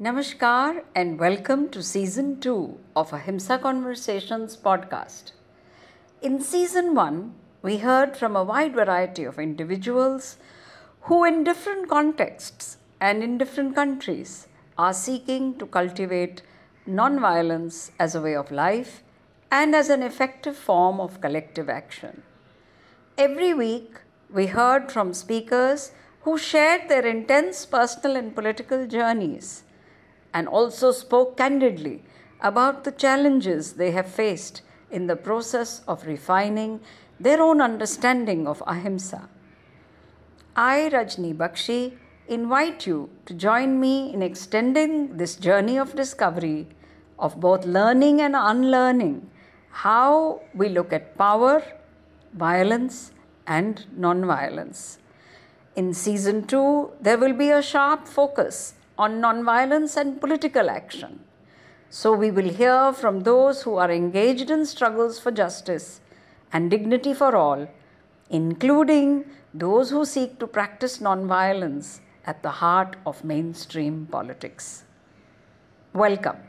Namaskar and welcome to season 2 of Ahimsa Conversations podcast. In season 1, we heard from a wide variety of individuals who, in different contexts and in different countries, are seeking to cultivate non-violence as a way of life and as an effective form of collective action. Every week, we heard from speakers who shared their intense personal and political journeys and also spoke candidly about the challenges they have faced in the process of refining their own understanding of ahimsa. I, Rajni Bakshi, invite you to join me in extending this journey of discovery of both learning and unlearning how we look at power, violence, and non-violence. In season 2, there will be a sharp focus on nonviolence and political action. So, we will hear from those who are engaged in struggles for justice and dignity for all, including those who seek to practice nonviolence at the heart of mainstream politics. Welcome.